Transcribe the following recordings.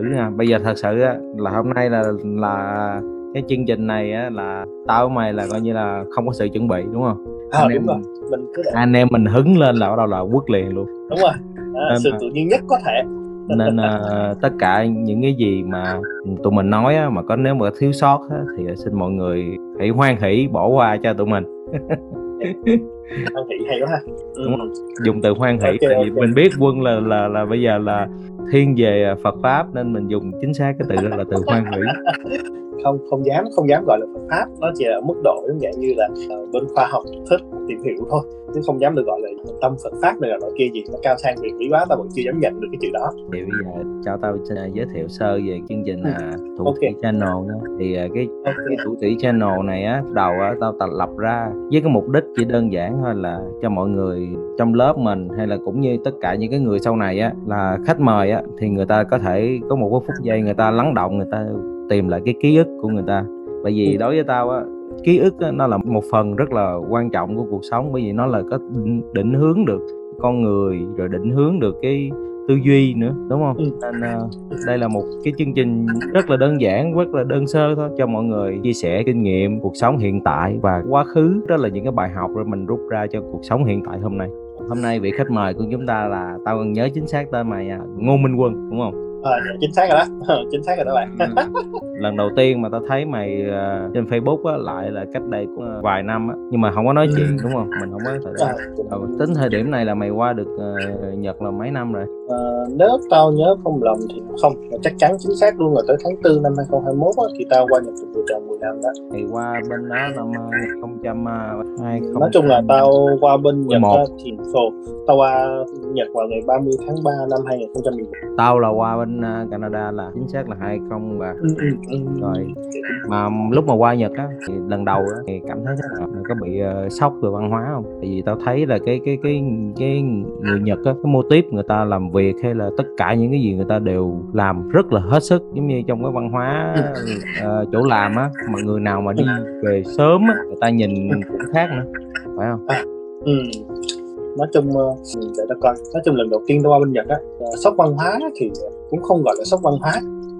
Thử nha. Bây giờ thật sự là hôm nay là là cái chương trình này á là tao với mày là coi như là không có sự chuẩn bị đúng không? À, anh đúng em rồi. Mình cứ để anh em mình hứng lên là bắt đầu là quất liền luôn. Đúng rồi. À, Nên sự tự nhiên nhất có thể. nên ờ, tất cả những cái gì mà tụi mình nói á, mà có nếu mà thiếu sót á, thì xin mọi người hãy hoan hỷ bỏ qua cho tụi mình. Ăn thị hay quá ha. Ừ. Đúng dùng từ hoan hỷ Ok, tại vì ok. mình biết quân là là là bây giờ là thiên về à, Phật pháp nên mình dùng chính xác cái từ đó là từ hoan hỷ. không không dám không dám gọi là Phật pháp. Nó chỉ ở mức độ giống dạng như là ờ, bên khoa học thích tìm hiểu thôi chứ không dám được gọi là tâm Phật pháp này là loại kia gì. Nó cao sang quyền lý quá tao vẫn chưa dám nhận được cái chữ đó. Thì bây giờ cho tao à, giới thiệu sơ về chương trình à, thủ Ok. thủy channel nhé thì à, cái cái thủ thủy channel này á đầu á tao tập lập ra với cái mục đích chỉ đơn giản thôi là cho mọi người trong lớp mình hay là cũng như tất cả những cái người sau này á là khách mời á thì người ta có thể có một cái phút giây người ta lắng động người ta tìm lại cái ký ức của người ta. Bởi vì Ừ. đối với tao á ký ức á, nó là một phần rất là quan trọng của cuộc sống bởi vì nó là có định, hướng được con người rồi định hướng được cái tư duy nữa đúng không? Ừ. nên à, đây là một cái chương trình rất là đơn giản rất là đơn sơ thôi cho mọi người chia sẻ kinh nghiệm cuộc sống hiện tại và quá khứ. Đó là những cái bài học rồi mình rút ra cho cuộc sống hiện tại hôm nay. Hôm nay vị khách mời của chúng ta là tao còn nhớ chính xác tên mày à, ngô minh quân đúng không à, chính xác rồi đó. Chính xác rồi đó bạn. Lần đầu tiên mà tao thấy mày ờ, trên Facebook á lại là cách đây cũng ờ, vài năm á. Nhưng mà không có nói Ừ. chuyện đúng không? Mình không có thời Ờ, tính thời điểm này là mày qua được ờ, Nhật là mấy năm rồi Ờ, nếu tao nhớ không lầm thì không chắc chắn chính xác luôn là tới tháng 4 năm 2021 á, thì tao qua Nhật được vừa tròn 10 năm đó mày qua bên đó năm ờ, 2020 nói chung là tao qua bên Nhật 11. á, thì ồ, tao qua Nhật vào ngày 30 tháng 3 năm 2011 tao là qua bên ờ, Canada là chính xác là 2003 ừ, ừ, ừ. Rồi. mà lúc mà qua Nhật á thì lần đầu á thì cảm thấy mày có bị ờ, sốc về văn hóa không tại vì tao thấy là cái cái cái cái người Nhật á cái mô típ người ta làm việc hay là tất cả những cái gì người ta đều làm rất là hết sức giống như trong cái văn hóa ờ, chỗ làm á mà người nào mà đi về sớm á người ta nhìn cũng khác nữa phải không? Ừ. nói chung ờ, để ta coi. Nói chung lần đầu tiên tao qua bên Nhật á ờ, sốc văn hóa thì cũng không gọi là sốc văn hóa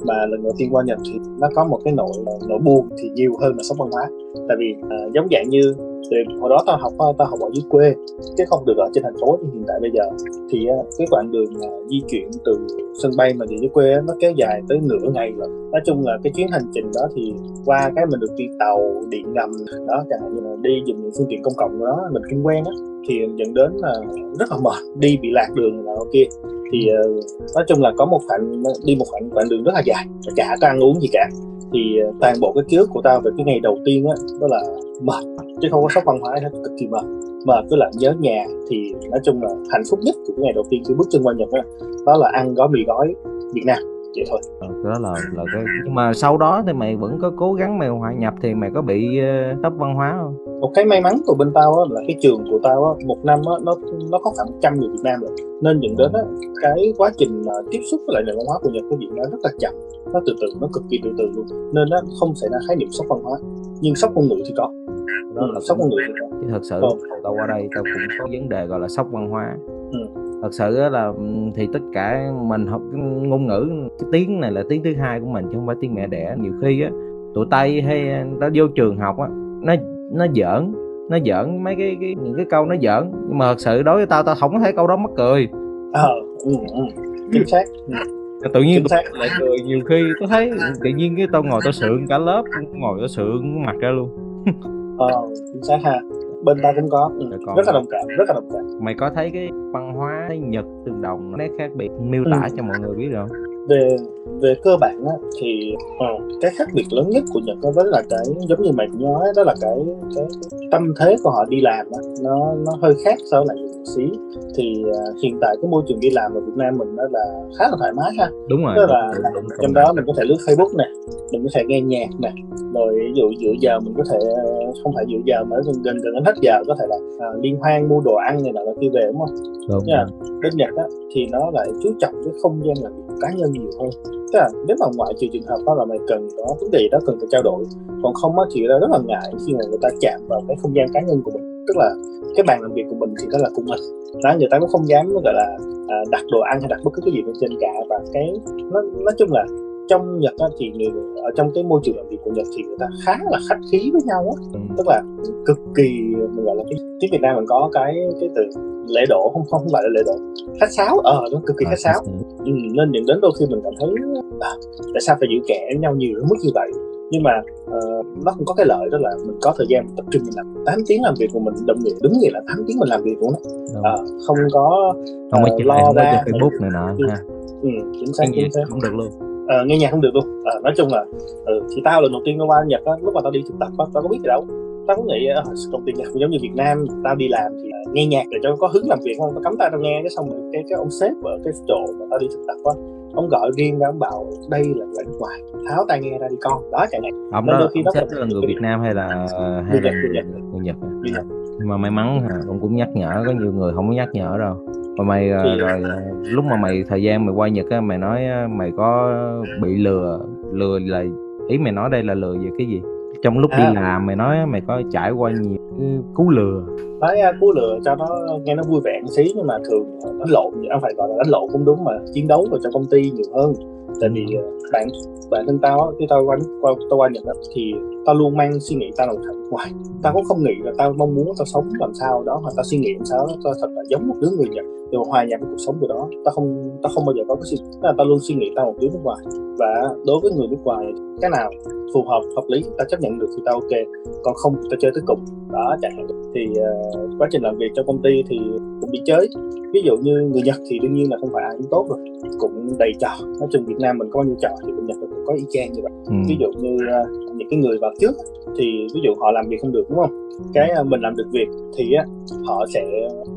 mà lần đầu tiên qua Nhật thì nó có một cái nỗi nỗi buồn thì nhiều hơn là sốc văn hóa. Tại vì uh, giống dạng như thì hồi đó tao học tao học ở dưới quê chứ không được ở trên thành phố như hiện tại bây giờ thì à, cái quãng đường à, di chuyển từ sân bay mà về dưới quê nó kéo dài tới nửa ngày rồi nói chung là cái chuyến hành trình đó thì qua cái mình được đi tàu điện ngầm đó chẳng hạn như là đi dùng những phương tiện công cộng đó mình không quen á thì dẫn đến là rất là mệt. Đi bị lạc đường là nọ kia thì uh, nói chung là có một khoảng đi một khoảng đoạn đường rất là dài và chả có ăn uống gì cả. Thì uh, toàn bộ cái ký ức của tao về cái ngày đầu tiên á đó là mệt chứ không có sốc văn hóa hết cực kỳ mệt. Mệt với lại nhớ nhà thì nói chung là hạnh phúc nhất của cái ngày đầu tiên khi bước chân qua Nhật đó, đó là ăn gói mì gói Việt Nam vậy thôi. Ờ, đó là là cái nhưng mà sau đó thì mày vẫn có cố gắng mày hòa nhập thì mày có bị ờ, sốc văn hóa không? Một cái may mắn của bên tao á, là cái trường của tao á, một năm á, nó nó có khoảng 100 người Việt Nam rồi. Nên dẫn đến á, cái quá trình mà tiếp xúc với lại nền văn hóa của Nhật của Việt nó rất là chậm. Nó từ từ nó cực kỳ từ từ luôn. Nên nó không xảy ra khái niệm sốc văn hóa. Nhưng sốc ngôn ngữ thì có. Đó là sốc ngôn ngữ thì có. Thật sự Ờ. tao qua đây tao cũng có vấn đề gọi là sốc văn hóa. Ừ. thật sự là thì tất cả mình học ngôn ngữ cái tiếng này là tiếng thứ hai của mình chứ không phải tiếng mẹ đẻ. Nhiều khi á tụi tây hay nó vô trường học á nó nó giỡn nó giỡn mấy cái, cái những cái câu nó giỡn. Nhưng mà thật sự đối với tao tao không có thấy câu đó mắc cười. Ờ ừ, ừ. chính xác. Ừ. tự nhiên xác. lại cười nhiều khi tôi thấy tự nhiên cái tao ngồi tao sượng cả lớp ngồi tao sượng mặt ra luôn. Ờ chính xác ha bên ta cũng có. Ừ. Còn- rất là đồng cảm rất là đồng cảm. Mày có thấy cái văn hóa nhật tương đồng nét khác biệt miêu tả cho mọi người biết được không về về cơ bản á, thì ờ, cái khác biệt lớn nhất của Nhật đó với là cái giống như mày cũng nói đó là cái cái, tâm thế của họ đi làm á, nó nó hơi khác so với lại một xí. Thì à, hiện tại cái môi trường đi làm ở Việt Nam mình đó là khá là thoải mái ha. Đúng rồi tức là đúng, đúng, trong đó mình có thể lướt Facebook nè mình có thể nghe nhạc nè rồi ví dụ giữa giờ mình có thể ờ, không phải giữa giờ mà gần gần gần đến hết giờ có thể là à, liên hoan mua đồ ăn này nọ là kia về đúng không? Đúng, Nha. bên Nhật á, thì nó lại chú trọng cái không gian làm việc cá nhân nhiều hơn. Tức là nếu mà ngoại trừ trường hợp đó là mày cần có vấn đề đó cần phải trao đổi còn không á thì ra rất là ngại khi mà người ta chạm vào cái không gian cá nhân của mình. Tức là cái bàn làm việc của mình thì đó là của mình. Đó người ta cũng không dám gọi là à, đặt đồ ăn hay đặt bất cứ cái gì lên trên cả và cái nó nói chung là trong Nhật á, thì người ở trong cái môi trường làm việc của Nhật thì người ta khá là khách khí với nhau á. Ừ. tức là cực kỳ mình gọi là cái tiếng Việt Nam mình có cái cái từ lễ độ không không phải là lễ độ khách sáo ờ nó cực kỳ khách sáo. ừ, nên dẫn đến đôi khi mình cảm thấy à, tại sao phải giữ kẻ nhau nhiều đến mức như vậy? Nhưng mà ờ, nó cũng có cái lợi đó là mình có thời gian tập trung mình làm 8 tiếng làm việc của mình đồng nghĩa đúng nghĩa là 8 tiếng mình làm việc của nó. Ờ, không có không có ờ, lo không ra Facebook này nọ ha. Ừ, chính xác chính xác. cũng được luôn Ờ, nghe nhạc không được luôn. Ờ, nói chung là ừ, thì tao lần đầu tiên tao qua Nhật á lúc mà tao đi thực tập á tao có biết gì đâu. Tao cũng nghĩ ờ, công ty nhạc cũng giống như Việt Nam tao đi làm thì ờ, nghe nhạc để cho có hứng làm việc không tao cắm tai tao nghe cái xong rồi cái cái ông sếp ở cái chỗ mà tao đi thực tập á ông gọi riêng ra ông bảo đây là người nước ngoài tháo tai nghe ra đi con. Đó chẳng hạn. Ông Nên đó đôi khi ông nó sếp là người Việt Nam hay là hay Người là Nhật, người Nhật. người Nhật? À? Người Nhật. nhưng mà may mắn hả, ông cũng nhắc nhở có nhiều người không có nhắc nhở đâu mà mày ờ, Thì- rồi ờ, lúc mà mày thời gian mày qua Nhật á mày nói ờ, mày có bị lừa lừa là ý mày nói đây là lừa về cái gì? Trong lúc đi À. làm mày nói mày có trải qua nhiều cái cú lừa. Nói uh, cú lừa cho nó nghe nó vui vẻ một xí nhưng mà thường ờ, đánh lộn không phải gọi là đánh lộn cũng đúng mà chiến đấu vào trong công ty nhiều hơn. Tại vì ờ, bạn bản thân tao á, khi tao qua qua tao qua Nhật thì tao luôn mang suy nghĩ tao là một thằng nước ngoài tao cũng không nghĩ là tao mong muốn tao sống làm sao đó hoặc tao suy nghĩ làm sao đó tao thật là giống một đứa người Nhật. Để mà hòa nhập với cuộc sống của đó tao không tao không bao giờ có cái suy là tao luôn suy nghĩ tao là một đứa nước ngoài. Và đối với người nước ngoài cái nào phù hợp hợp lý tao chấp nhận được thì tao ok. Còn không tao chơi tới cùng. Đó chẳng hạn. Thì uh, quá trình làm việc trong công ty thì cũng bị chơi. Ví dụ như người Nhật thì đương nhiên là không phải ai cũng tốt rồi. Cũng đầy trò. Nói chung Việt Nam mình có bao nhiêu trò thì người Nhật có y chang như vậy. Ừ. ví dụ như ờ, những cái người vào trước thì ví dụ họ làm việc không được đúng không? Cái ờ, mình làm được việc thì á họ sẽ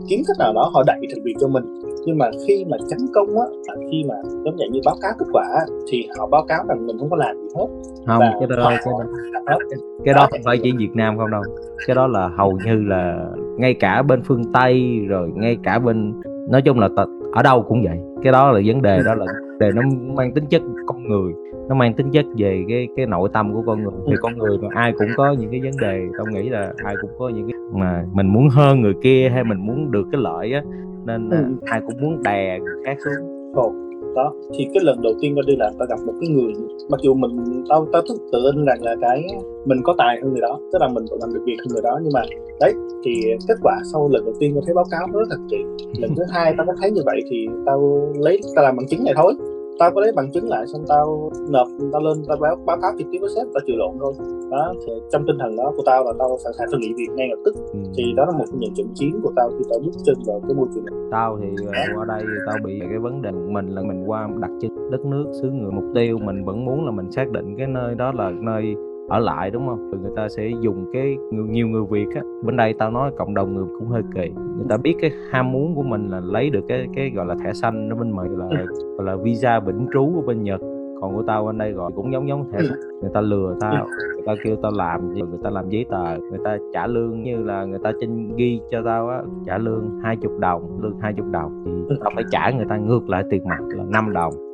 kiếm cách nào đó họ đẩy được việc cho mình. Nhưng mà khi mà chấm công á khi mà giống như như báo cáo kết quả thì họ báo cáo rằng mình không có làm gì hết. Không và cái đó cái đó hết. cái đó không phải chỉ Việt Nam không đâu. Cái đó là hầu như là ngay cả bên phương Tây rồi ngay cả bên nói chung là t- ở đâu cũng vậy. Cái đó là vấn đề đó là vấn đề nó mang tính chất con người nó mang tính chất về cái cái nội tâm của con người. Thì con người mà ai cũng có những cái vấn đề tao nghĩ là ai cũng có những cái mà mình muốn hơn người kia hay mình muốn được cái lợi á nên Ừ. ai cũng muốn đè người khác xuống. Ồ, đó. Thì cái lần đầu tiên tao đi làm tao gặp một cái người mặc dù mình tao tao thức tự tin rằng là cái mình có tài hơn người đó tức là mình vẫn làm được việc hơn người đó nhưng mà đấy thì kết quả sau lần đầu tiên tao thấy báo cáo nó rất thật kỳ lần thứ hai tao có thấy như vậy thì tao lấy tao làm bằng chứng này thôi tao có lấy bằng chứng lại xong tao nộp tao lên tao báo báo cáo trực tiếp với sếp tao chịu lộn thôi đó thì trong tinh thần đó của tao là tao sẵn sàng tao nghỉ việc ngay lập tức. Ừ. thì đó là một trong những trận chiến của tao khi tao bước chân vào cái môi trường này. Tao thì ờ, qua đây thì tao bị cái vấn đề mình là mình qua đặt chân đất nước xứ người. Mục tiêu mình vẫn muốn là mình xác định cái nơi đó là nơi ở lại đúng không? Người ta sẽ dùng cái nhiều, nhiều người việt á bên đây tao nói cộng đồng người cũng hơi kỳ. Người ta biết cái ham muốn của mình là lấy được cái cái gọi là thẻ xanh ở bên mình là gọi là visa vĩnh trú của bên nhật. Còn của tao bên đây gọi cũng giống giống thẻ người ta lừa tao người ta kêu tao làm gì người ta làm giấy tờ người ta trả lương như là người ta trên ghi cho tao á trả lương hai chục đồng lương hai chục đồng. Thì tao phải trả người ta ngược lại tiền mặt là 5 đồng.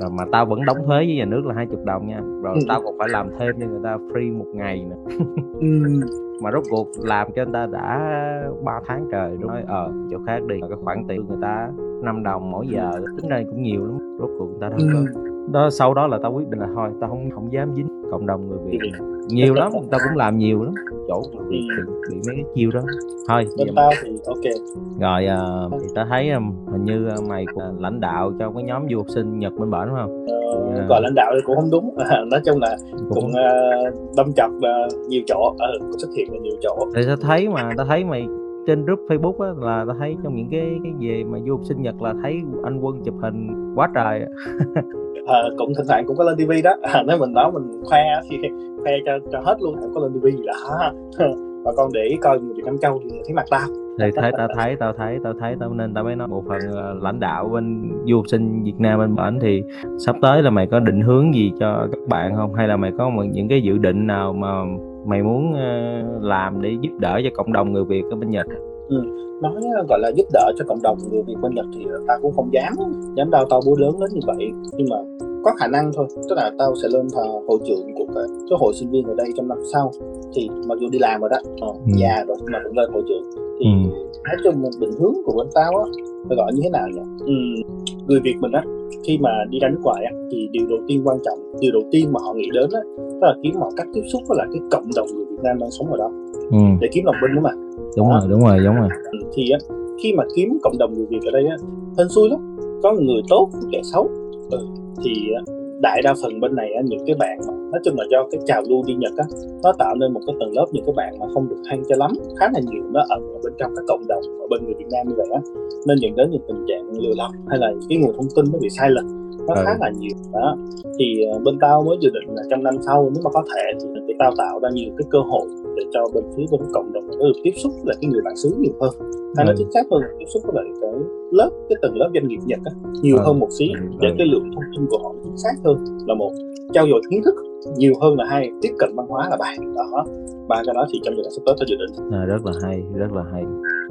Rồi mà tao vẫn đóng thuế với nhà nước là hai chục đồng nha. Rồi Ừ. tao còn phải làm thêm cho người ta free một ngày nữa. Ừm, mà rốt cuộc làm cho người ta đã 3 tháng trời đúng nói ờ chỗ khác đi. Cái khoản tiền người ta 5 đồng mỗi giờ tính ra cũng nhiều lắm. Rốt cuộc người ta đâu có ừm. Đó sau đó là tao quyết định là thôi tao không không dám dính cộng đồng người việt nhiều lắm tao cũng làm nhiều lắm. Chỗ người việt bị, bị mấy cái chiêu đó. Thôi bên tao thì ok. Rồi à, thì tao thấy um, hình như à, mày cũng lãnh đạo cho cái nhóm du học sinh nhật bên bển đúng không? Ờ, Dạ. gọi lãnh đạo thì cũng không đúng. Nói chung là cũng cũng uh, đâm chọc ờ, nhiều chỗ. Ờ, cũng xuất hiện ở nhiều chỗ. Thì tao thấy mà tao thấy mày trên group Facebook á là tao thấy trong những cái cái về mà du học sinh Nhật là thấy anh Quân chụp hình quá trời uh, cũng thỉnh thoảng cũng có lên tivi đó. Nếu mình nói mình khoe thì khoe cho cho hết luôn không có lên tivi gì đó. Và con để ý coi người Việt Nam Châu thì thấy mặt tao. Thì thấy tao thấy tao thấy tao thấy tao nên tao mới nói bộ phận ờ, lãnh đạo bên du học sinh Việt Nam bên bển thì sắp tới là mày có định hướng gì cho các bạn không? Hay là mày có một những cái dự định nào mà mày muốn ờ, làm để giúp đỡ cho cộng đồng người Việt ở bên Nhật? Nói ờ, gọi là giúp đỡ cho cộng đồng người Việt bên Nhật thì ta cũng không dám dám đào to búa lớn đến như vậy nhưng mà có khả năng thôi tức là tao sẽ lên thờ hội trưởng của cái, cái hội sinh viên ở đây trong năm sau thì mặc dù đi làm rồi đó ờ, Ừ. già rồi mà cũng lên hội trưởng thì Ừ. nói chung một định hướng của bên tao á phải gọi như thế nào nhỉ ừ, người việt mình á khi mà đi ra nước ngoài á thì điều đầu tiên quan trọng điều đầu tiên mà họ nghĩ đến á đó là kiếm mọi cách tiếp xúc với lại cái cộng đồng người việt nam đang sống ở đó. Ừ. để kiếm lòng binh đó mà. Đúng rồi đúng rồi đúng rồi. Ừ, thì á khi mà kiếm cộng đồng người việt ở đây á hên xui lắm. Có người tốt có kẻ xấu. Ừ, thì đại đa phần bên này á, những cái bạn mà nói chung là do cái trào lưu đi nhật á nó tạo nên một cái tầng lớp những cái bạn mà không được hay cho lắm. Khá là nhiều nó ẩn ở bên trong các cộng đồng ở bên người việt nam như vậy á. Nên dẫn đến những tình trạng lừa lọc hay là cái nguồn thông tin nó bị sai lệch nó Ừ. khá là nhiều đó thì ờ, bên tao mới dự định là trong năm sau nếu mà có thể thì tụi tao tạo ra nhiều cái cơ hội để cho bên phía bên cộng đồng được tiếp xúc với cái người bản xứ nhiều hơn hay nói Ừ. chính xác hơn là tiếp xúc với lại cái lớp cái tầng lớp doanh nghiệp nhật á, nhiều Ừ. hơn một xí Ừ. để Ừ. cái lượng thông tin của họ chính xác hơn là một trao dồi kiến thức nhiều hơn là hai tiếp cận văn hóa là ba đó ba cái đó thì trong giai đoạn sắp tới tôi dự định À, rất là hay rất là hay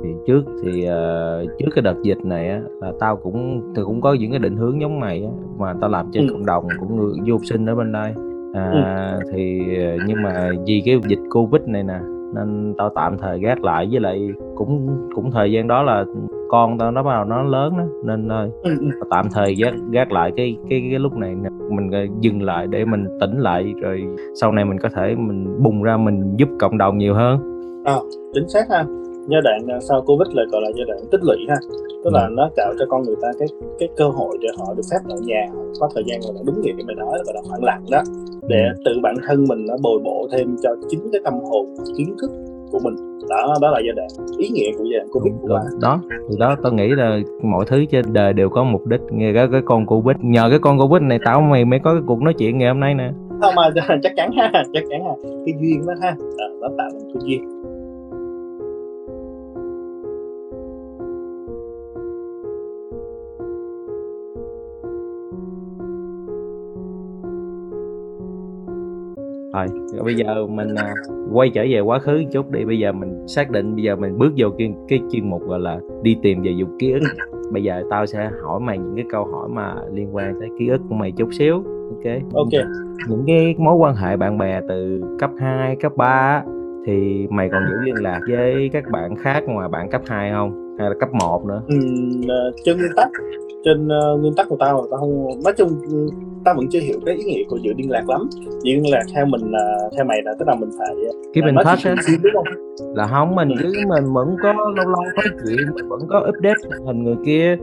thì trước thì ờ, trước cái đợt dịch này á là tao cũng thì cũng có những cái định hướng giống mày á mà tao làm trên Ừ. cộng đồng của người du học sinh ở bên đây. À, thì ờ, nhưng mà vì cái dịch covid này nè nên tao tạm thời gác lại với lại cũng cũng thời gian đó là con tao nó bắt đầu nó lớn đó nên thôi ừ, ừ. tao tạm thời gác gác lại cái cái cái lúc này mình ờ, dừng lại để mình tỉnh lại rồi sau này mình có thể mình bùng ra mình giúp cộng đồng nhiều hơn. Chính xác ha giai đoạn à, sau covid là gọi là giai đoạn tích lũy ha. Tức là nó tạo cho con người ta cái cái cơ hội để họ được phép ở nhà có thời gian gọi là đúng nghĩa mày nói gọi là khoảng lặng đó. Để tự bản thân mình nó bồi bổ thêm cho chính cái tâm hồn kiến thức của mình. Đó đó là giai đoạn ý nghĩa của giai đoạn covid của đó thì đó tao nghĩ là mọi thứ trên đời đều có mục đích. Nghe cái cái con covid nhờ cái con covid này tao mày mới có cái cuộc nói chuyện ngày hôm nay nè. Không mà chắc chắn ha chắc chắn ha. Cái duyên đó ha. À, nó tạo thành cái duyên rồi bây giờ mình à, quay trở về quá khứ chút đi. Bây giờ mình xác định bây giờ mình bước vô cái, cái chuyên mục gọi là đi tìm về dục ký ức. Bây giờ tao sẽ hỏi mày những cái câu hỏi mà liên quan tới ký ức của mày chút xíu ok? Ok. Những cái mối quan hệ bạn bè từ cấp 2, cấp 3 á, thì mày còn giữ liên lạc với các bạn khác ngoài bạn cấp 2 không? Hay là cấp 1 nữa? Ừm, ờ, trên nguyên tắc. Trên ờ, nguyên tắc của tao tao không nói chung ừ, tao vẫn chưa hiểu cái ý nghĩa của giữ liên lạc lắm giữ liên lạc theo mình là theo mày là tức là mình phải in nói touch chuyện á, đúng không là không mình cứ mình vẫn có lâu lâu nói chuyện, mình vẫn có update hình người kia.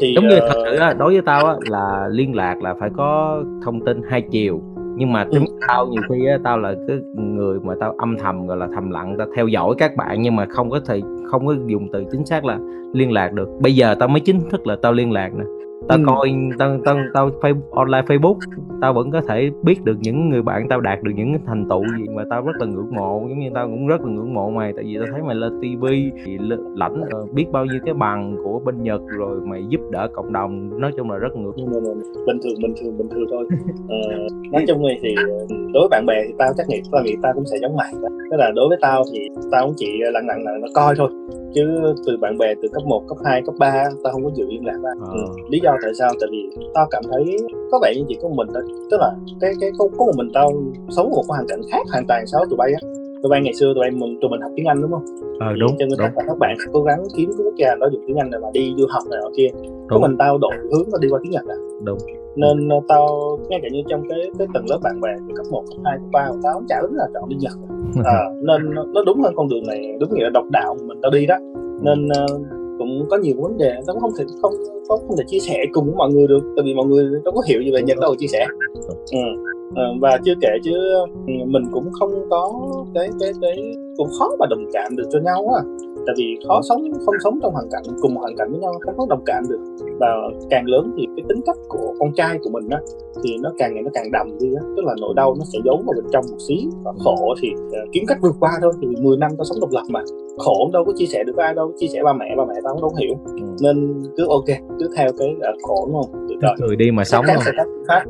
thì Giống như ờ, thật sự á, đối với tao á là liên lạc là phải có thông tin hai chiều. Nhưng mà giống như tao nhiều khi á, tao là cái người mà tao âm thầm gọi là thầm lặng tao theo dõi các bạn nhưng mà không có thể không có dùng từ chính xác là liên lạc được. Bây giờ tao mới chính thức là tao liên lạc nè. Tao Ừ. coi tao tao tao online Facebook tao vẫn có thể biết được những người bạn tao đạt được những thành tựu gì mà tao rất là ngưỡng mộ giống như tao cũng rất là ngưỡng mộ mày tại vì tao thấy mày lên l- lãnh ờ, biết bao nhiêu cái bằng của bên Nhật rồi mày giúp đỡ cộng đồng nói chung là rất ngưỡng no. bình thường bình thường bình thường thôi ờ, nói chung thì, thì ờ, đối với bạn bè thì tao chắc nghĩ tao nghĩ tao cũng sẽ giống mày đó tức là đối với tao thì tao cũng chỉ lặng lặng lặng nó coi thôi chứ từ bạn bè từ cấp 1, cấp 2, cấp 3 tao không có giữ liên lạc Ờ. ừ. lý do tại sao? Tại vì tao cảm thấy có vẻ như chỉ có mình thôi. Tức là cái cái có, có một mình tao sống một cái hoàn cảnh khác hoàn toàn so với tụi bay á. Tụi bay ngày xưa tụi bay mình tụi mình học tiếng Anh đúng không? Ờ Thì đúng cho nên đúng. các bạn cố gắng kiếm cái quốc gia đó dùng tiếng Anh để mà đi du học này nọ kia. Có mình tao đổi hướng nó đi qua tiếng Nhật à. Đúng. Nên uh, tao ngay cả như trong cái cái tầng lớp bạn bè từ cấp 1, cấp 2, cấp 3 của tao chả đúng là chọn đi Nhật. À, nên nó- đúng hơn con đường này đúng nghĩa là độc đạo mình tao đi đó. Nên uh, cũng có nhiều vấn đề tao không thể không không, không thể chia sẻ cùng với mọi người được tại vì mọi người đâu có hiểu gì về Nhật đâu chia sẻ ừ. Ờ, và chưa kể chứ ừ, mình cũng không có cái cái cái cũng khó mà đồng cảm được cho nhau á tại vì khó sống không sống trong hoàn cảnh cùng một hoàn cảnh với nhau không có đồng cảm được. Và càng lớn thì cái tính cách của con trai của mình á thì nó càng ngày nó càng đậm đi á tức là nỗi đau nó sẽ giấu vào bên trong một xí. Và khổ thì ờ, kiếm cách vượt qua thôi thì 10 năm tao sống độc lập mà. Khổ đâu có chia sẻ được với ai đâu chia sẻ ba mẹ ba mẹ tao cũng có hiểu. Ừ. nên cứ ok cứ theo cái ờ, khổ đúng không? Từ trời cười đi mà sống không? sẽ phương pháp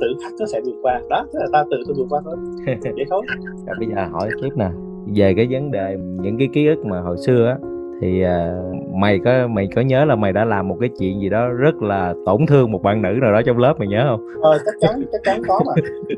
tự khắc nó sẽ vượt qua. Đó tức là ta tự tôi vượt qua thôi. Vậy thôi. Rồi bây giờ hỏi tiếp nè về cái vấn đề những cái ký ức mà hồi xưa á thì uh, mày có mày có nhớ là mày đã làm một cái chuyện gì đó rất là tổn thương một bạn nữ nào đó trong lớp mày nhớ không? Ờ chắc chắn chắc chắn có mà.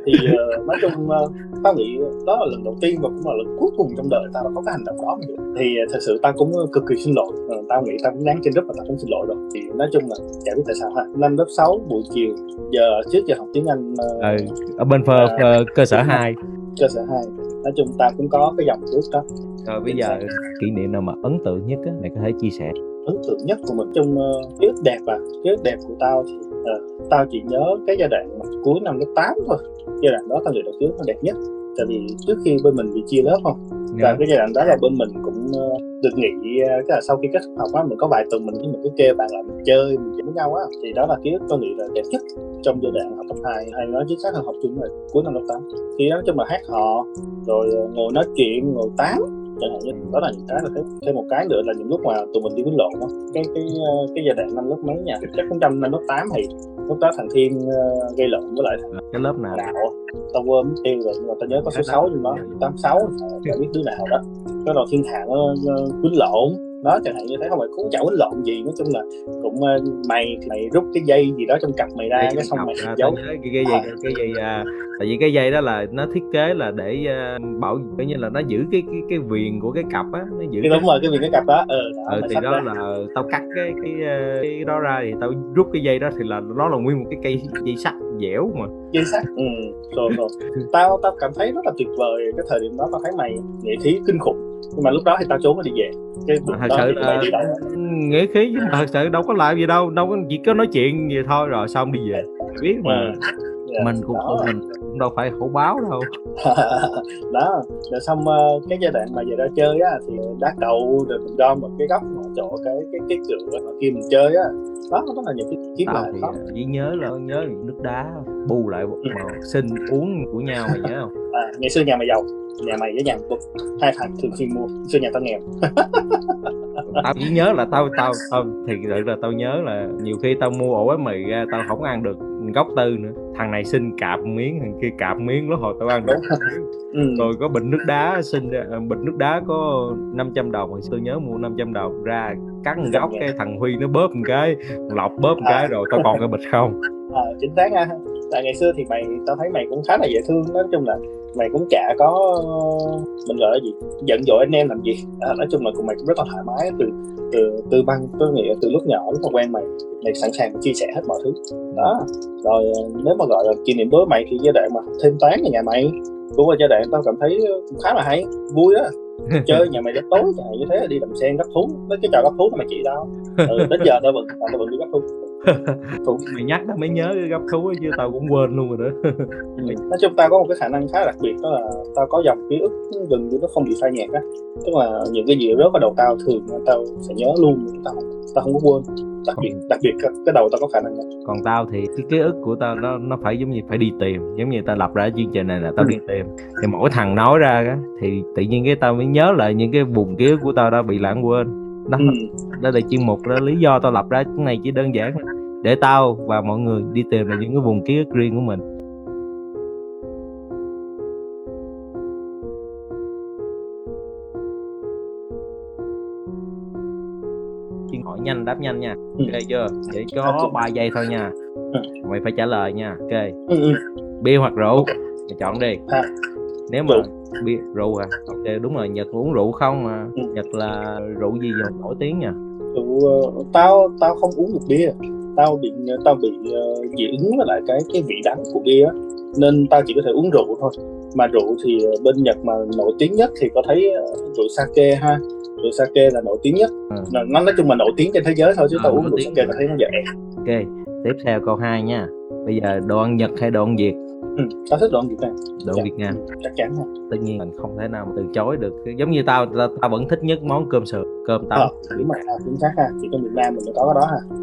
Thì uh, nói chung uh, tao nghĩ đó là lần đầu tiên và cũng là lần cuối cùng trong đời tao có cái hành động đó. Thì uh, thật sự tao cũng cực kỳ xin lỗi. Uh, tao nghĩ tao cũng đáng trên rất và tao cũng xin lỗi rồi. Thì nói chung là chả biết tại sao ha. Năm lớp 6 buổi chiều giờ trước giờ học tiếng anh uh, ừ, ở bên phơ, uh, cơ sở 2 cơ sở 2 nói chung ta cũng có cái dòng trước đó. Rồi bây giờ kỷ niệm nào mà ấn tượng nhất á mày có thể chia sẻ? Ấn tượng nhất của mình trong uh, ký ức đẹp à? Ký ức đẹp của tao thì uh, tao chỉ nhớ cái giai đoạn cuối năm lớp 8 thôi. Giai đoạn đó tao nghĩ là ký ức nó đẹp nhất. Tại vì trước khi bên mình bị chia lớp không và. Dạ. cái giai đoạn đó là bên mình cũng uh, được nghỉ uh, cái là sau khi kết thúc học á mình có vài tuần mình với mình cứ kêu bạn là mình chơi mình chơi với nhau á thì đó là ký ức tôi nghĩ là đẹp nhất trong giai đoạn học cấp 2 hay nói chính xác là học chung rồi cuối năm lớp 8 thì nói chung là hát hò rồi uh, ngồi nói chuyện ngồi tán chẳng hạn như đó là những cái là thêm, thêm một cái nữa là những lúc mà tụi mình đi quýnh lộn á cái cái cái giai đoạn năm lớp mấy nha chắc cũng trăm năm lớp 8 thì lúc đó thằng thiên uh, gây lộn với lại thằng cái lớp nào? Đạo. Tao quên mất tiêu rồi nhưng mà tao nhớ có số 6 nhưng đó tám sáu biết đứa nào đó. Cái đầu thiên thản nó quýnh lộn đó chẳng hạn như thế không phải cũng chẳng quýnh lộn gì nói chung là cũng uh, mày mày rút cái dây gì đó trong cặp mày ra cái xong mày à, giấu cái, cái dây cái, cái dây à, tại vì cái dây đó là nó thiết kế là để uh, bảo coi như là nó giữ cái cái cái viền của cái cặp á nó giữ cái, đúng rồi cái viền cái cặp đó ừ, đó, ừ thì đó ra. là tao cắt cái cái cái đó ra thì tao rút cái dây đó thì là nó là nguyên một cái cây dây sắt dẻo mà. Dây sắt ừ rồi rồi. Tao tao cảm thấy rất là tuyệt vời cái thời điểm đó tao thấy mày nghệ khí kinh khủng. Nhưng mà lúc đó thì tao trốn đi về cái thật sự là nghĩa khí nhưng mà thật sự đâu có làm gì đâu đâu có chỉ có nói chuyện gì thôi rồi xong đi về. Biết mà mình cũng đó. mình cũng đâu phải khổ báo đâu. Đó rồi xong uh, cái giai đoạn mà về ra chơi á thì đá cầu rồi mình gom một cái góc mà chỗ cái cái cái cửa mà khi mình chơi á. Đó đó là những cái kiếm lại thì chỉ nhớ là nhớ nước đá bù lại màu xin uống của nhau mày nhớ không? À, ngày xưa nhà mày giàu nhà mày với nhà tôi hai thằng thường xuyên mua xưa nhà tao nghèo. Tao chỉ nhớ là tao tao tao thì sự là tao nhớ là nhiều khi tao mua ổ bánh mì ra tao không ăn được gốc tư nữa. Thằng này xin cạp miếng thằng kia cạp miếng lúc hồi tao ăn được ừ. rồi có bình nước đá xin ờ, bình nước đá có 500 đồng hồi tôi nhớ mua 500 đồng ra cắn góc cái thằng huy nó bóp một cái lọc bóp một cái rồi tao còn cái bịch không? À, chính xác ha. Tại ngày xưa thì mày tao thấy mày cũng khá là dễ thương nói chung là mày cũng chả có mình gọi là gì? Giận dỗi anh em làm gì? À, nói chung là cùng mày cũng rất là thoải mái từ từ từ băng tôi nghĩ từ lúc nhỏ lúc mà quen mày mày sẵn sàng chia sẻ hết mọi thứ. Đó. Rồi ờ, nếu mà gọi là kỷ niệm đối với mày thì giai đoạn mà thêm toán ở nhà mày cũng là giai đoạn tao cảm thấy cũng khá là hay vui á. Chơi nhà mày đến tối chạy như thế là đi đầm sen gấp thú với cái trò gấp thú mà chị tao. Ừ, đến giờ tao vẫn tao vẫn đi gấp thú cũng mày nhắc đó mới nhớ cái gấp thú chứ tao cũng quên luôn rồi đó. Nói chung tao có một cái khả năng khá đặc biệt đó là tao có dòng ký ức gần như nó không bị phai nhạt á. Tức là những cái gì rớt vào đầu tao thường tao sẽ nhớ luôn tao tao không có quên. Đặc biệt đặc biệt cái đầu tao có khả năng đó. còn tao thì cái ký ức của tao nó nó phải giống như phải đi tìm giống như tao lập ra chương trình này là tao ừ. đi tìm. Thì mỗi thằng nói ra á thì tự nhiên cái tao mới nhớ lại những cái vùng ký ức của tao đã bị lãng quên đó. Ừ. đó là chuyên mục đó. Lý do tao lập ra cái này chỉ đơn giản để tao và mọi người đi tìm lại những cái vùng ký ức riêng của mình. Chuyên hỏi nhanh đáp nhanh nha. Ừ. ok chưa? Chỉ có ba giây thôi nha. Ừ. mày phải trả lời nha. Ok. Bia hoặc rượu? Mày chọn đi. Nếu mà bia rượu à? Ok đúng rồi nhật uống rượu không mà nhật là rượu gì rồi nổi tiếng nha rượu ờ, tao tao không uống được bia. Tao bị tao bị uh, dị ứng với lại cái cái vị đắng của bia nên tao chỉ có thể uống rượu thôi. Mà rượu thì ờ, bên Nhật mà nổi tiếng nhất thì có thấy rượu sake ha? Rượu sake là nổi tiếng nhất. Ừ. nó nói chung là nổi tiếng trên thế giới thôi chứ à, tao uống rượu sake là thấy nó vậy ok tiếp theo câu 2 nha. Bây giờ đồ ăn Nhật hay đồ ăn Việt Ừ, tao thích đồ ăn Việt Nam. Đồ ăn Việt Nam. chắc chắn ha. tất nhiên. Mình không thể nào mà từ chối được. Giống như tao tao, tao vẫn thích nhất món cơm sườn cơm tấm ờ, đúng rồi à, chính xác ha. Chỉ có Việt Nam mình mới có cái đó ha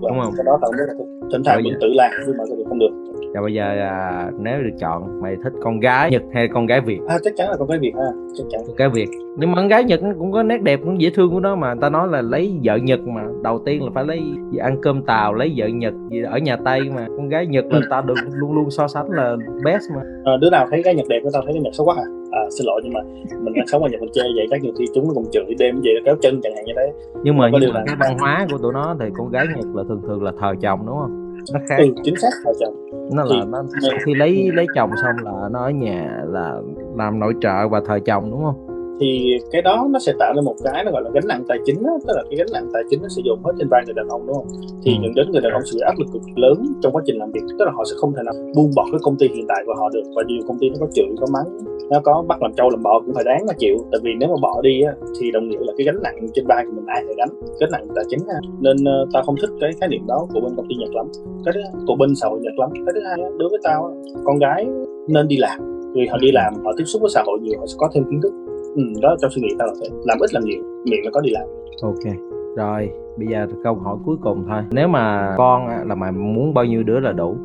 đúng không? cái đó biết là thỉnh thoảng mình tự làm nhưng mà không được. Và bây giờ à, nếu được chọn mày thích con gái Nhật hay con gái Việt? À, chắc chắn là con gái Việt ha chắc chắn. Con gái Việt. Nhưng mà con gái Nhật cũng có nét đẹp cũng dễ thương của nó mà. Ta nói là lấy vợ Nhật mà. Đầu tiên là phải lấy ăn cơm tàu lấy vợ Nhật ở nhà Tây mà. Con gái Nhật là ta được luôn luôn so sánh là best mà. À, đứa nào thấy gái Nhật đẹp tao thấy cái Nhật xấu quá à. À, xin lỗi nhưng mà mình đang sống ở nhật mình chơi vậy. Chắc nhiều khi chúng nó còn chửi đêm vậy kéo chân chẳng hạn như thế. Nhưng mà, nhưng mà là- cái văn hóa của tụi nó thì con gái nhật là thường thường là thờ chồng đúng không? Nó khác. Ừ, chính xác là chồng. Nó là nó sau khi lấy lấy chồng xong là nó ở nhà là làm nội trợ và thờ chồng đúng không thì cái đó nó sẽ tạo ra một cái nó gọi là gánh nặng tài chính đó. tức là cái gánh nặng tài chính nó sẽ dồn hết trên vai người đàn ông đúng không? Thì Ừ. dẫn đến người đàn ông sẽ bị áp lực cực lớn trong quá trình làm việc tức là họ sẽ không thể nào buông bỏ cái công ty hiện tại của họ được và nhiều công ty nó có chửi có mắng nó có bắt làm trâu làm bò cũng phải đáng mà chịu. Tại vì nếu mà bỏ đi á, thì đồng nghĩa là cái gánh nặng trên vai của mình ai phải gánh? Gánh nặng tài chính ha nên uh, tao không thích cái khái niệm đó của bên công ty nhật lắm. Cái thứ của bên xã hội nhật lắm. Cái thứ hai đối với tao con gái nên đi làm. Vì họ đi làm họ tiếp xúc với xã hội nhiều họ sẽ có thêm kiến thức ừ, đó trong suy nghĩ tao là thế làm ít làm nhiều miệng nó có đi làm. Ok rồi bây giờ câu hỏi cuối cùng thôi. Nếu mà con là mày muốn bao nhiêu đứa là đủ?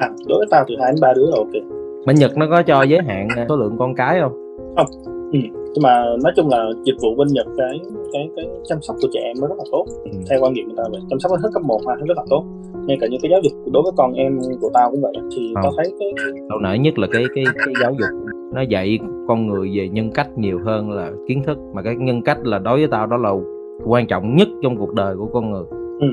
À, đối với tao từ hai đến ba đứa là ok. Bên nhật nó có cho giới hạn số lượng con cái không? Nhưng mà nói chung là dịch vụ bên nhật cái cái cái chăm sóc của trẻ em nó rất là tốt. Ừ. theo quan điểm của tao vậy chăm sóc hết cấp 1 ha rất là tốt. Ngay cả những cái giáo dục đối với con em của tao cũng vậy thì Ờ. tao thấy cái tao nể nhất là cái cái cái giáo dục nó dạy con người về nhân cách nhiều hơn là kiến thức mà cái nhân cách là đối với tao đó là quan trọng nhất trong cuộc đời của con người. Ừ,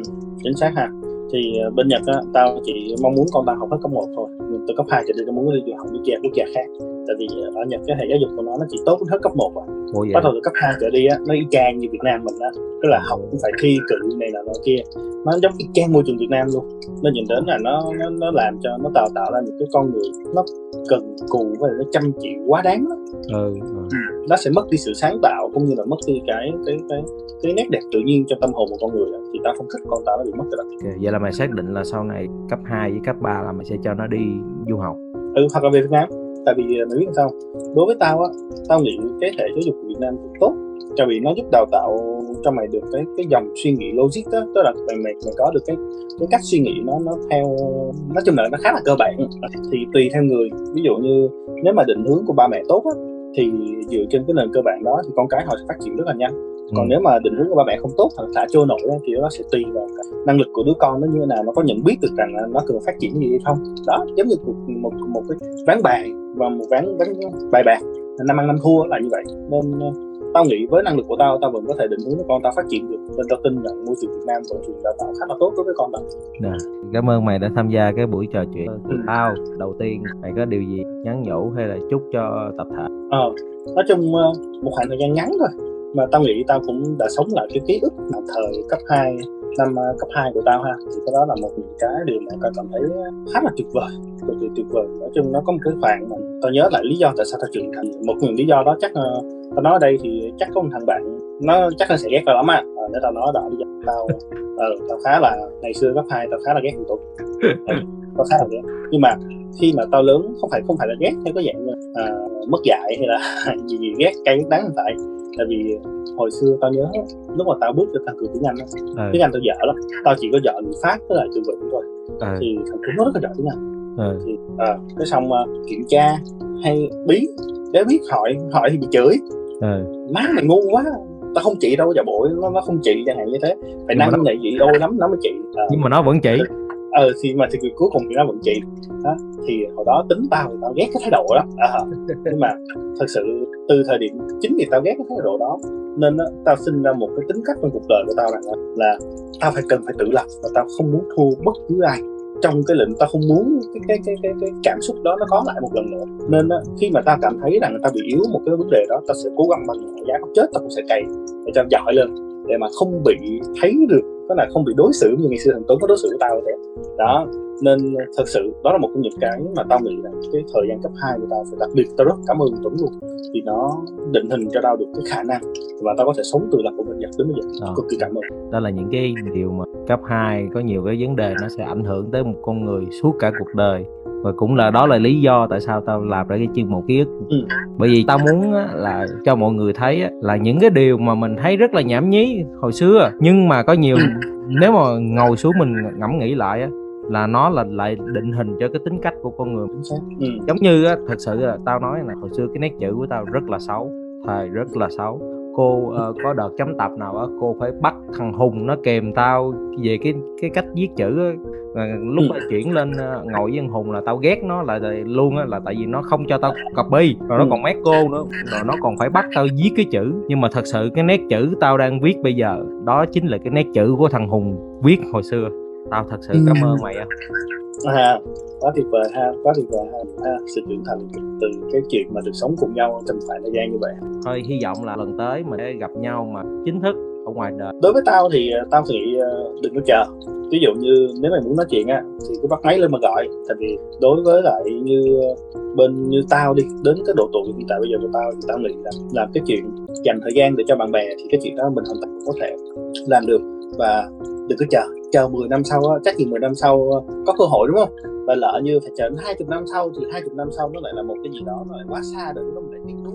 chính xác ha. Thì ờ, bên Nhật á, tao chỉ mong muốn con tao học hết cấp 1 thôi. Nhưng từ cấp 2 trở đi tao muốn đi du học đi kia quốc gia khác tại vì ờ, ở Nhật cái hệ giáo dục của nó nó chỉ tốt hết cấp 1 à. Ủa bắt đầu từ cấp 2 trở đi á nó y chang như Việt Nam mình á tức là học cũng phải thi cử này là nó kia. Nó giống y chang môi trường Việt Nam luôn. Nó nhìn đến là nó nó, nó làm cho nó tạo tạo ra những cái con người nó cần cù và nó chăm chỉ quá đáng lắm. ừ, ừ. nó sẽ mất đi sự sáng tạo cũng như là mất đi cái cái cái cái nét đẹp tự nhiên trong tâm hồn của con người á. thì tao không thích con tao nó bị mất cái đó. Ok, vậy là mày xác định là sau này cấp 2 với cấp 3 là mày sẽ cho nó đi du học. Ừ hoặc là về Việt Nam tại vì à, mày biết sao đối với tao á tao nghĩ cái hệ giáo dục của Việt Nam cũng tốt tại vì nó giúp đào tạo cho mày được cái cái dòng suy nghĩ logic đó. Tức là mày mày, mày có được cái cái cách suy nghĩ nó nó theo nói chung là nó khá là cơ bản. Thì tùy theo người. Ví dụ như nếu mà định hướng của ba mẹ tốt á thì dựa trên cái nền cơ bản đó thì con cái họ sẽ phát triển rất là nhanh còn Ừ. nếu mà định hướng của ba mẹ không tốt hoặc thả trôi nổi thì nó sẽ tùy vào năng lực của đứa con nó như thế nào nó có nhận biết được rằng nó cần phát triển gì hay không. Đó giống như một một, một cái ván bài và một ván ván bài bạc. Năm ăn năm thua là như vậy. Nên ờ, tao nghĩ với năng lực của tao tao vẫn có thể định hướng cho con tao phát triển được nên tao tin rằng môi trường Việt Nam vẫn trường đào tạo khá là tốt đối với con tao. Cảm ơn mày đã tham gia cái buổi trò chuyện Ừ. tao. Đầu tiên mày có điều gì nhắn nhủ hay là chúc cho tập thể? Ờ nói chung ờ, một khoảng thời gian ngắn thôi mà tao nghĩ tao cũng đã sống lại cái ký ức mà thời cấp 2 năm ờ, cấp 2 của tao ha. Thì cái đó là một những cái điều mà tao cảm thấy khá là tuyệt vời. Cực kỳ tuyệt vời. Nói chung nó có một cái khoảng mà tao nhớ lại lý do tại sao tao trưởng thành. Một những lý do đó chắc ờ, tao nói ở đây thì chắc có một thằng bạn nó chắc là sẽ ghét tao lắm á. Ờ, để tao nói đó lý do tao ờ, tao khá là ngày xưa cấp 2 tao khá là ghét thằng Tùng. Ừ, tao khá là ghét. Nhưng mà khi mà tao lớn không phải không phải là ghét theo cái dạng à, mất dạy hay là gì gì ghét cay đắng phải tại vì hồi xưa tao nhớ lúc mà tao bước cho tăng cường tiếng Anh á, ừ. tiếng Anh tao dở lắm. Tao chỉ có dở ngữ pháp với lại từ vựng thôi. Ừ. thì thằng Tuấn nó rất là giỏi tiếng Anh. Ừ. thì à, cái xong à, kiểm tra hay bí để biết hỏi hỏi thì bị chửi. Ừ. má mày ngu quá. Tao không chỉ đâu giả bộ nó nó không chỉ chẳng hạn như thế. Phải năng này chị đôi lắm nó mới chị à, nhưng mà nó vẫn chỉ Ừ, ờ thì mà thì cuối cùng thì nó vẫn chị đó thì hồi đó tính tao thì tao ghét cái thái độ đó. À, nhưng mà thật sự từ thời điểm chính vì tao ghét cái thái độ đó. Nên á, tao sinh ra một cái tính cách trong cuộc đời của tao rằng là, là tao phải cần phải tự lập và tao không muốn thua bất cứ ai. Trong cái lệnh tao không muốn cái cái cái cái, cái cảm xúc đó nó có lại một lần nữa. Nên á, khi mà tao cảm thấy rằng tao bị yếu một cái vấn đề đó tao sẽ cố gắng bằng mọi giá chết tao cũng sẽ cày để cho giỏi lên để mà không bị thấy được có là không bị đối xử như ngày xưa thằng Tuấn có đối xử với tao vậy đó nên thật sự đó là một trong những cái mà tao nghĩ là cái thời gian cấp 2 của tao phải đặc biệt. Tao rất cảm ơn Tuấn luôn vì nó định hình cho tao được cái khả năng và tao có thể sống tự lập của mình đến bây giờ. Ờ. cực kỳ cảm ơn. Đó là những cái điều mà cấp 2 có nhiều cái vấn đề nó sẽ ảnh hưởng tới một con người suốt cả cuộc đời và cũng là đó là lý do tại sao tao làm ra cái chuyên mục ký ức Ừ. bởi vì tao muốn là cho mọi người thấy là những cái điều mà mình thấy rất là nhảm nhí hồi xưa nhưng mà có nhiều Ừ. nếu mà ngồi xuống mình ngẫm nghĩ lại á, là nó là lại định hình cho cái tính cách của con người ừ. giống như á, thật sự là tao nói là hồi xưa cái nét chữ của tao rất là xấu thề rất là xấu cô uh, có đợt chấm tập nào á cô phải bắt thằng hùng nó kèm tao về cái cái cách viết chữ á. Lúc mà chuyển lên ngồi với thằng hùng là tao ghét nó là, luôn á là tại vì nó không cho tao copy rồi nó còn mét cô nữa rồi nó còn phải bắt tao viết cái chữ. Nhưng mà thật sự cái nét chữ tao đang viết bây giờ đó chính là cái nét chữ của thằng hùng viết hồi xưa. Tao thật sự cảm ơn mày á. à, quá tuyệt vời ha quá tuyệt vời ha, ha. sự trưởng thành từ cái chuyện mà được sống cùng nhau trong khoảng thời gian như vậy. Thôi hy vọng là lần tới mình sẽ gặp nhau mà chính thức ở ngoài đời. Đối với tao thì ờ, tao thì ờ, đừng có chờ. Ví dụ như nếu mày muốn nói chuyện á thì cứ bắt máy lên mà gọi. Tại vì đối với lại như bên như tao đi đến cái độ tuổi hiện tại bây giờ của tao thì tao nghĩ là làm cái chuyện dành thời gian để cho bạn bè thì cái chuyện đó mình hoàn toàn có thể làm được và đừng có chờ chờ 10 năm sau á, chắc gì 10 năm sau ờ, có cơ hội, đúng không? Và lỡ như phải chờ đến 20 năm sau thì 20 năm sau nó lại là một cái gì đó nó lại quá xa rồi nó lại tiếc nuối.